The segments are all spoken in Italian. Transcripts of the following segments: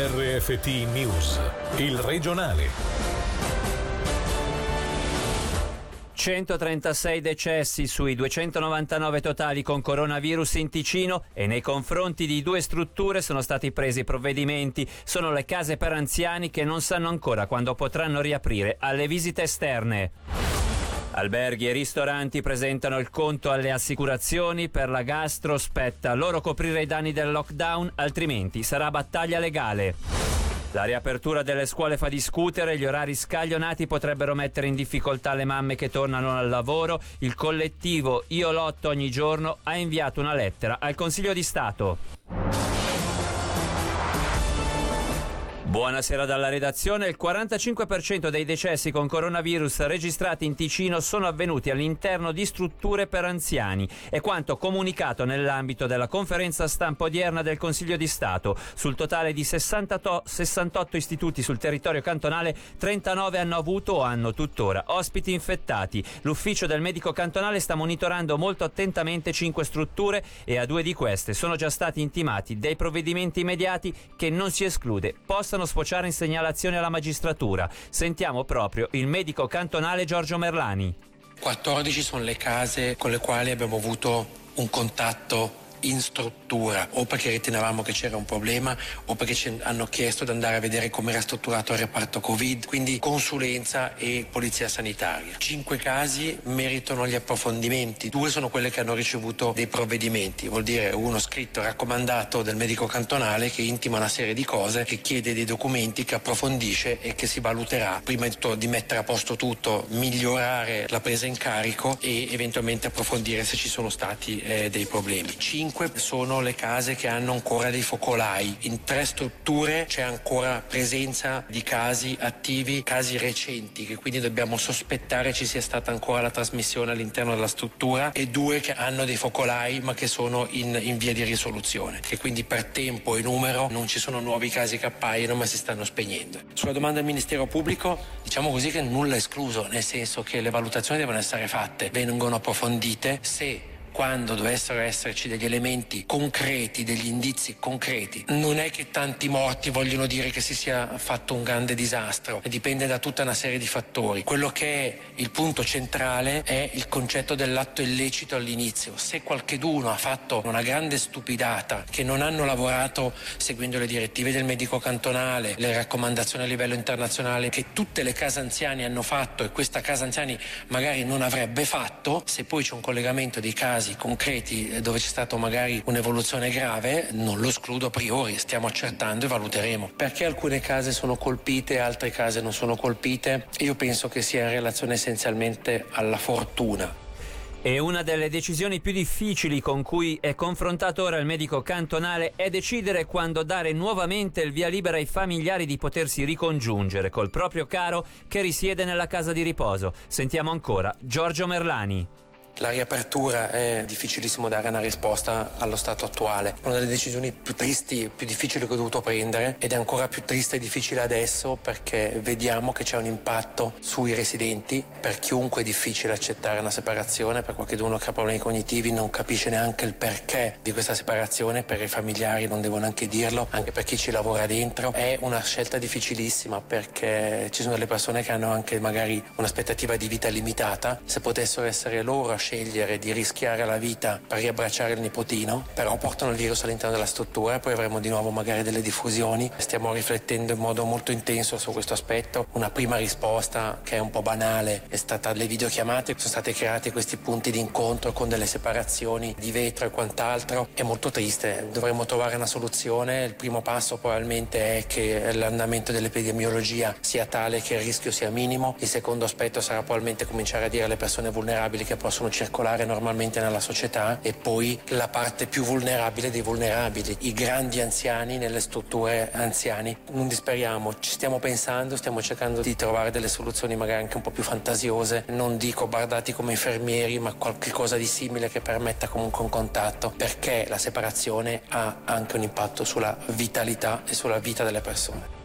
RFT News, il regionale. 136 decessi sui 299 totali con coronavirus in Ticino e nei confronti di due strutture sono stati presi provvedimenti. Sono le case per anziani che non sanno ancora quando potranno riaprire alle visite esterne. Alberghi e ristoranti presentano il conto alle assicurazioni per la gastro, spetta loro coprire i danni del lockdown, altrimenti sarà battaglia legale. La riapertura delle scuole fa discutere, gli orari scaglionati potrebbero mettere in difficoltà le mamme che tornano al lavoro. Il collettivo Io Lotto ogni giorno ha inviato una lettera al Consiglio di Stato. Buonasera dalla redazione. Il 45% dei decessi con coronavirus registrati in Ticino sono avvenuti all'interno di strutture per anziani. È quanto comunicato nell'ambito della conferenza stampa odierna del Consiglio di Stato. Sul totale di 68, 68 istituti sul territorio cantonale, 39 hanno avuto o hanno tuttora ospiti infettati. L'ufficio del medico cantonale sta monitorando molto attentamente 5 strutture e a due di queste sono già stati intimati dei provvedimenti immediati che non si esclude possano possano sfociare in segnalazioni alla magistratura. Sentiamo proprio il medico cantonale Giorgio Merlani. 14 sono le case con le quali abbiamo avuto un contatto in struttura o perché ritenevamo che c'era un problema o perché ci hanno chiesto di andare a vedere come era strutturato il reparto Covid, quindi consulenza e polizia sanitaria. Cinque casi meritano gli approfondimenti, due sono quelle che hanno ricevuto dei provvedimenti, vuol dire uno scritto raccomandato del medico cantonale che intima una serie di cose, che chiede dei documenti, che approfondisce e che si valuterà prima di tutto di mettere a posto tutto, migliorare la presa in carico e eventualmente approfondire se ci sono stati eh, dei problemi. Cinque 5 sono le case che hanno ancora dei focolai. In tre strutture c'è ancora presenza di casi attivi, casi recenti, che quindi dobbiamo sospettare ci sia stata ancora la trasmissione all'interno della struttura e due che hanno dei focolai ma che sono in, in via di risoluzione, che quindi per tempo e numero non ci sono nuovi casi che appaiono ma si stanno spegnendo. Sulla domanda del Ministero Pubblico diciamo così che nulla è escluso, nel senso che le valutazioni devono essere fatte, vengono approfondite se quando dovessero esserci degli elementi concreti, degli indizi concreti, non è che tanti morti vogliono dire che si sia fatto un grande disastro, dipende da tutta una serie di fattori. Quello che è il punto centrale è il concetto dell'atto illecito all'inizio. Se qualcheduno ha fatto una grande stupidata, che non hanno lavorato seguendo le direttive del medico cantonale, le raccomandazioni a livello internazionale che tutte le case anziane hanno fatto e questa casa anziani magari non avrebbe fatto, se poi c'è un collegamento dei casi casi concreti dove c'è stata magari un'evoluzione grave, non lo escludo a priori, stiamo accertando e valuteremo. Perché alcune case sono colpite e altre case non sono colpite? Io penso che sia in relazione essenzialmente alla fortuna. E una delle decisioni più difficili con cui è confrontato ora il medico cantonale è decidere quando dare nuovamente il via libera ai familiari di potersi ricongiungere col proprio caro che risiede nella casa di riposo. Sentiamo ancora Giorgio Merlani. La riapertura è difficilissimo dare una risposta allo stato attuale. Una delle decisioni più tristi e più difficili che ho dovuto prendere ed è ancora più triste e difficile adesso perché vediamo che c'è un impatto sui residenti. Per chiunque è difficile accettare una separazione, per qualcuno che ha problemi cognitivi non capisce neanche il perché di questa separazione, per i familiari non devo neanche dirlo, anche per chi ci lavora dentro. È una scelta difficilissima perché ci sono delle persone che hanno anche magari un'aspettativa di vita limitata. Se potessero essere loro a scegliere di rischiare la vita per riabbracciare il nipotino, però portano il virus all'interno della struttura poi avremo di nuovo magari delle diffusioni. Stiamo riflettendo in modo molto intenso su questo aspetto. Una prima risposta che è un po' banale è stata le videochiamate, sono state create questi punti di incontro con delle separazioni di vetro e quant'altro. È molto triste, dovremmo trovare una soluzione. Il primo passo probabilmente è che l'andamento dell'epidemiologia sia tale che il rischio sia minimo. Il secondo aspetto sarà probabilmente cominciare a dire alle persone vulnerabili che possono circolare normalmente nella società e poi la parte più vulnerabile dei vulnerabili, i grandi anziani nelle strutture anziani. Non disperiamo, ci stiamo pensando, stiamo cercando di trovare delle soluzioni magari anche un po' più fantasiose, non dico bardati come infermieri, ma qualcosa di simile che permetta comunque un contatto, perché la separazione ha anche un impatto sulla vitalità e sulla vita delle persone.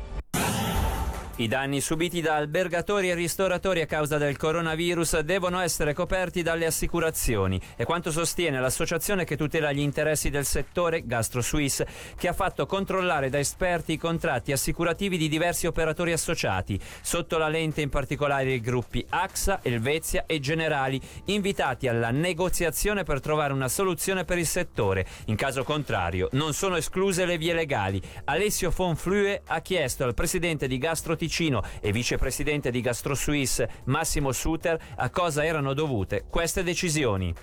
I danni subiti da albergatori e ristoratori a causa del coronavirus devono essere coperti dalle assicurazioni, è quanto sostiene l'associazione che tutela gli interessi del settore Gastro Suisse, che ha fatto controllare da esperti i contratti assicurativi di diversi operatori associati, sotto la lente in particolare i gruppi AXA, Elvezia e Generali, invitati alla negoziazione per trovare una soluzione per il settore. In caso contrario, non sono escluse le vie legali. Alessio Fonflue ha chiesto al presidente di Gastro Ticino e vicepresidente di Gastro Suisse Massimo Suter a cosa erano dovute queste decisioni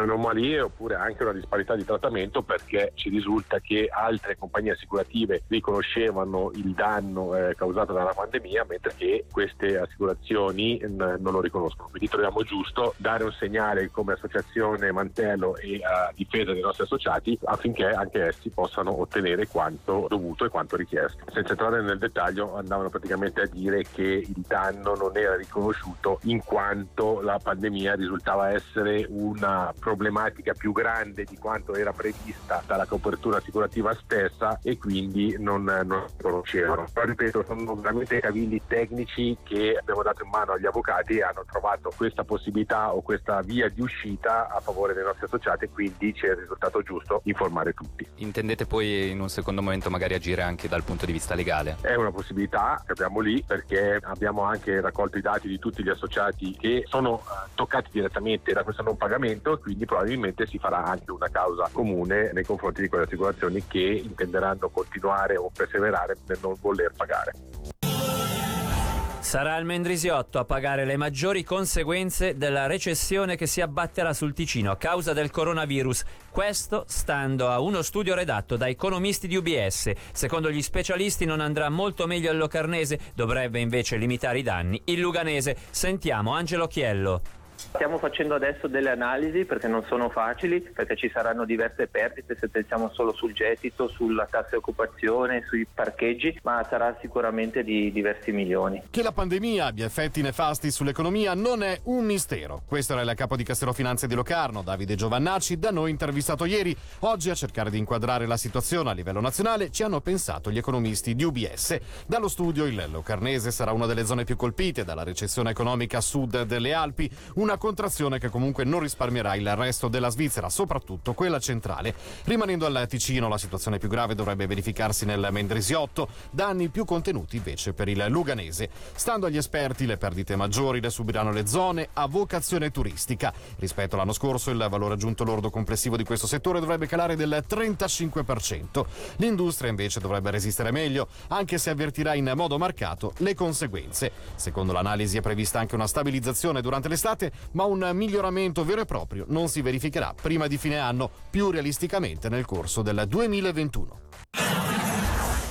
anomalie oppure anche una disparità di trattamento perché ci risulta che altre compagnie assicurative riconoscevano il danno eh, causato dalla pandemia mentre che queste assicurazioni n- non lo riconoscono. Quindi troviamo giusto dare un segnale come associazione Mantello e a difesa dei nostri associati affinché anche essi possano ottenere quanto dovuto e quanto richiesto. Senza entrare nel dettaglio andavano praticamente a dire che il danno non era riconosciuto in quanto la pandemia risultava essere una problematica più grande di quanto era prevista dalla copertura assicurativa stessa e quindi non, non conoscevano. Però ripeto, sono veramente cavilli tecnici che abbiamo dato in mano agli avvocati e hanno trovato questa possibilità o questa via di uscita a favore dei nostri associati e quindi ci è risultato giusto informare tutti. Intendete poi in un secondo momento magari agire anche dal punto di vista legale? È una possibilità che abbiamo lì perché abbiamo anche raccolto i dati di tutti gli associati che sono uh, toccati direttamente da questo non pagamento e quindi quindi probabilmente si farà anche una causa comune nei confronti di quelle assicurazioni che intenderanno continuare o perseverare nel non voler pagare. Sarà il Mendrisiotto a pagare le maggiori conseguenze della recessione che si abbatterà sul Ticino a causa del coronavirus. Questo stando a uno studio redatto da economisti di UBS. Secondo gli specialisti non andrà molto meglio il Locarnese, dovrebbe invece limitare i danni il Luganese. Sentiamo Angelo Chiello. Stiamo facendo adesso delle analisi perché non sono facili, perché ci saranno diverse perdite se pensiamo solo sul gettito, sulla tassa di occupazione, sui parcheggi, ma sarà sicuramente di diversi milioni. Che la pandemia abbia effetti nefasti sull'economia non è un mistero. Questo era il capo di Castello Finanze di Locarno, Davide Giovannacci, da noi intervistato ieri. Oggi a cercare di inquadrare la situazione a livello nazionale ci hanno pensato gli economisti di UBS. Dallo studio il Locarnese sarà una delle zone più colpite dalla recessione economica a sud delle Alpi, una una contrazione che comunque non risparmierà il resto della Svizzera, soprattutto quella centrale. Rimanendo al Ticino, la situazione più grave dovrebbe verificarsi nel Mendrisiotto, danni più contenuti invece per il Luganese. Stando agli esperti, le perdite maggiori le subiranno le zone a vocazione turistica. Rispetto all'anno scorso, il valore aggiunto lordo complessivo di questo settore dovrebbe calare del 35%. L'industria invece dovrebbe resistere meglio, anche se avvertirà in modo marcato le conseguenze. Secondo l'analisi è prevista anche una stabilizzazione durante l'estate, ma un miglioramento vero e proprio non si verificherà prima di fine anno, più realisticamente nel corso del 2021.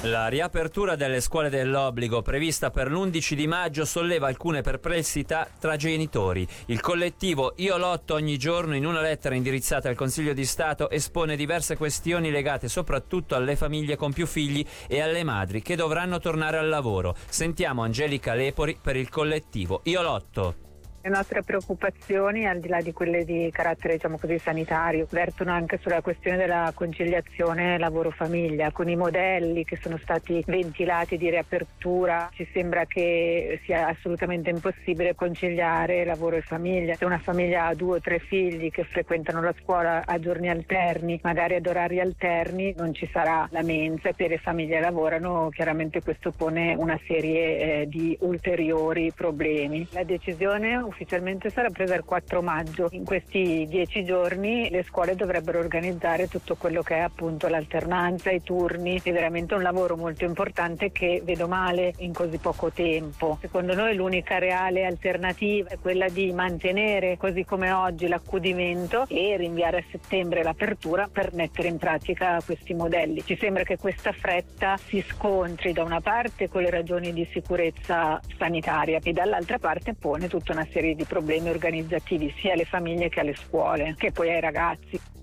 La riapertura delle scuole dell'obbligo prevista per l'11 di maggio solleva alcune perplessità tra genitori. Il collettivo Io lotto ogni giorno in una lettera indirizzata al Consiglio di Stato espone diverse questioni legate soprattutto alle famiglie con più figli e alle madri che dovranno tornare al lavoro. Sentiamo Angelica Lepori per il collettivo Io lotto. Le nostre preoccupazioni, al di là di quelle di carattere diciamo così, sanitario, vertono anche sulla questione della conciliazione lavoro-famiglia. Con i modelli che sono stati ventilati di riapertura ci sembra che sia assolutamente impossibile conciliare lavoro e famiglia. Se una famiglia ha due o tre figli che frequentano la scuola a giorni alterni, magari ad orari alterni, non ci sarà la mensa. Se le famiglie lavorano, chiaramente questo pone una serie eh, di ulteriori problemi. La decisione ufficialmente sarà presa il 4 maggio. In questi dieci giorni le scuole dovrebbero organizzare tutto quello che è appunto l'alternanza, i turni. È veramente un lavoro molto importante che vedo male in così poco tempo. Secondo noi l'unica reale alternativa è quella di mantenere così come oggi l'accudimento e rinviare a settembre l'apertura per mettere in pratica questi modelli. Ci sembra che questa fretta si scontri da una parte con le ragioni di sicurezza sanitaria e dall'altra parte pone tutta una serie serie di problemi organizzativi sia alle famiglie che alle scuole, che poi ai ragazzi.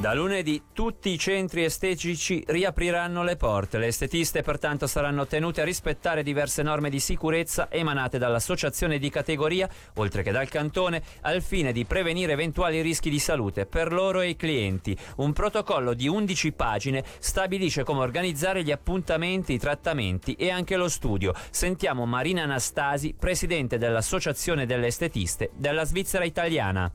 Da lunedì tutti i centri estetici riapriranno le porte. Le estetiste pertanto saranno tenute a rispettare diverse norme di sicurezza emanate dall'associazione di categoria, oltre che dal cantone, al fine di prevenire eventuali rischi di salute per loro e i clienti. Un protocollo di 11 pagine stabilisce come organizzare gli appuntamenti, i trattamenti e anche lo studio. Sentiamo Marina Anastasi, presidente dell'Associazione delle Estetiste della Svizzera Italiana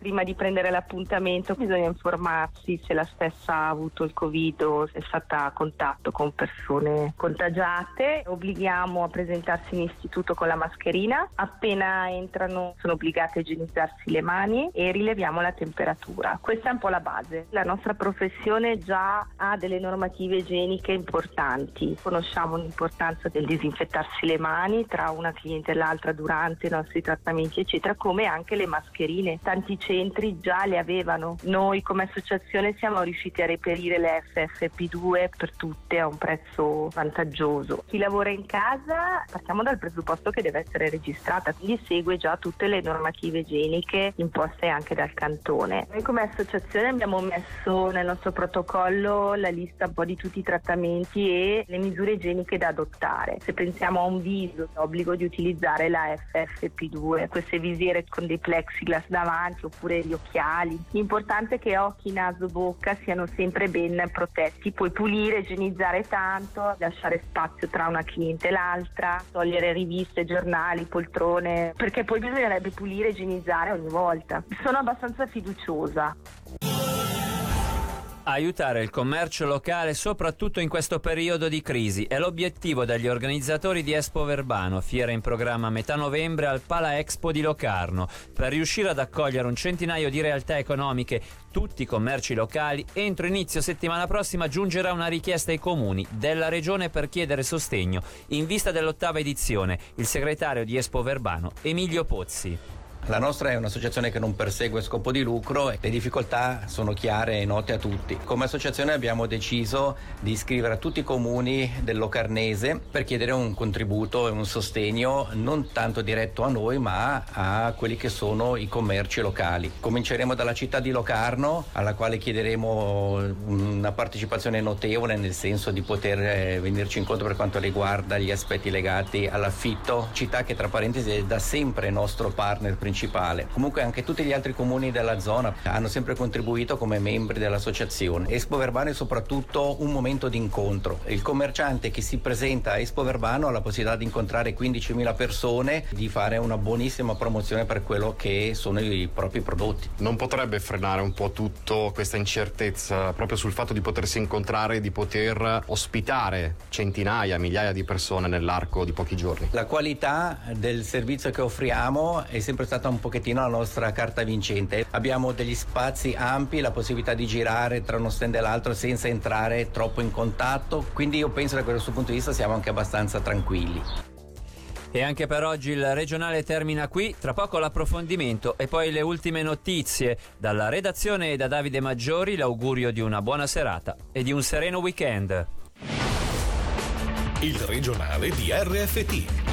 prima di prendere l'appuntamento bisogna informarsi se la stessa ha avuto il Covid o è stata a contatto con persone contagiate. Obblighiamo a presentarsi in istituto con la mascherina. Appena entrano sono obbligate a igienizzarsi le mani e rileviamo la temperatura. Questa è un po' la base. La nostra professione già ha delle normative igieniche importanti. Conosciamo l'importanza del disinfettarsi le mani tra una cliente e l'altra durante i nostri trattamenti, eccetera, come anche le mascherine. Tanti centri già le avevano. Noi come associazione siamo riusciti a reperire le FFP2 per tutte a un prezzo vantaggioso. Chi lavora in casa partiamo dal presupposto che deve essere registrata, quindi segue già tutte le normative igieniche imposte anche dal cantone. Noi come associazione abbiamo messo nel nostro protocollo la lista un po' di tutti i trattamenti e le misure igieniche da adottare. Se pensiamo a un viso, obbligo di utilizzare la FFP2, queste visiere con dei plexiglass davanti oppure gli occhiali. L'importante è che occhi, naso, bocca siano sempre ben protetti. Puoi pulire, igienizzare tanto, lasciare spazio tra una cliente e l'altra, togliere riviste, giornali, poltrone, perché poi bisognerebbe pulire igienizzare ogni volta. Sono abbastanza fiduciosa aiutare il commercio locale soprattutto in questo periodo di crisi è l'obiettivo degli organizzatori di Expo Verbano, fiera in programma a metà novembre al Pala Expo di Locarno. Per riuscire ad accogliere un centinaio di realtà economiche, tutti i commerci locali, entro inizio settimana prossima giungerà una richiesta ai comuni della regione per chiedere sostegno in vista dell'ottava edizione. Il segretario di Expo Verbano, Emilio Pozzi. La nostra è un'associazione che non persegue scopo di lucro e le difficoltà sono chiare e note a tutti. Come associazione abbiamo deciso di iscrivere a tutti i comuni del Locarnese per chiedere un contributo e un sostegno non tanto diretto a noi ma a quelli che sono i commerci locali. Cominceremo dalla città di Locarno alla quale chiederemo una partecipazione notevole nel senso di poter eh, venirci incontro per quanto riguarda gli aspetti legati all'affitto, città che tra parentesi è da sempre nostro partner principale principale. Comunque anche tutti gli altri comuni della zona hanno sempre contribuito come membri dell'associazione. Espo Verbano è soprattutto un momento di incontro. Il commerciante che si presenta a Espo Verbano ha la possibilità di incontrare 15.000 persone, di fare una buonissima promozione per quello che sono i propri prodotti. Non potrebbe frenare un po' tutto questa incertezza proprio sul fatto di potersi incontrare e di poter ospitare centinaia, migliaia di persone nell'arco di pochi giorni? La qualità del servizio che offriamo è sempre stata stata un pochettino la nostra carta vincente. Abbiamo degli spazi ampi, la possibilità di girare tra uno stand e l'altro senza entrare troppo in contatto, quindi io penso che da questo punto di vista siamo anche abbastanza tranquilli. E anche per oggi il regionale termina qui, tra poco l'approfondimento e poi le ultime notizie. Dalla redazione e da Davide Maggiori l'augurio di una buona serata e di un sereno weekend. Il regionale di RFT,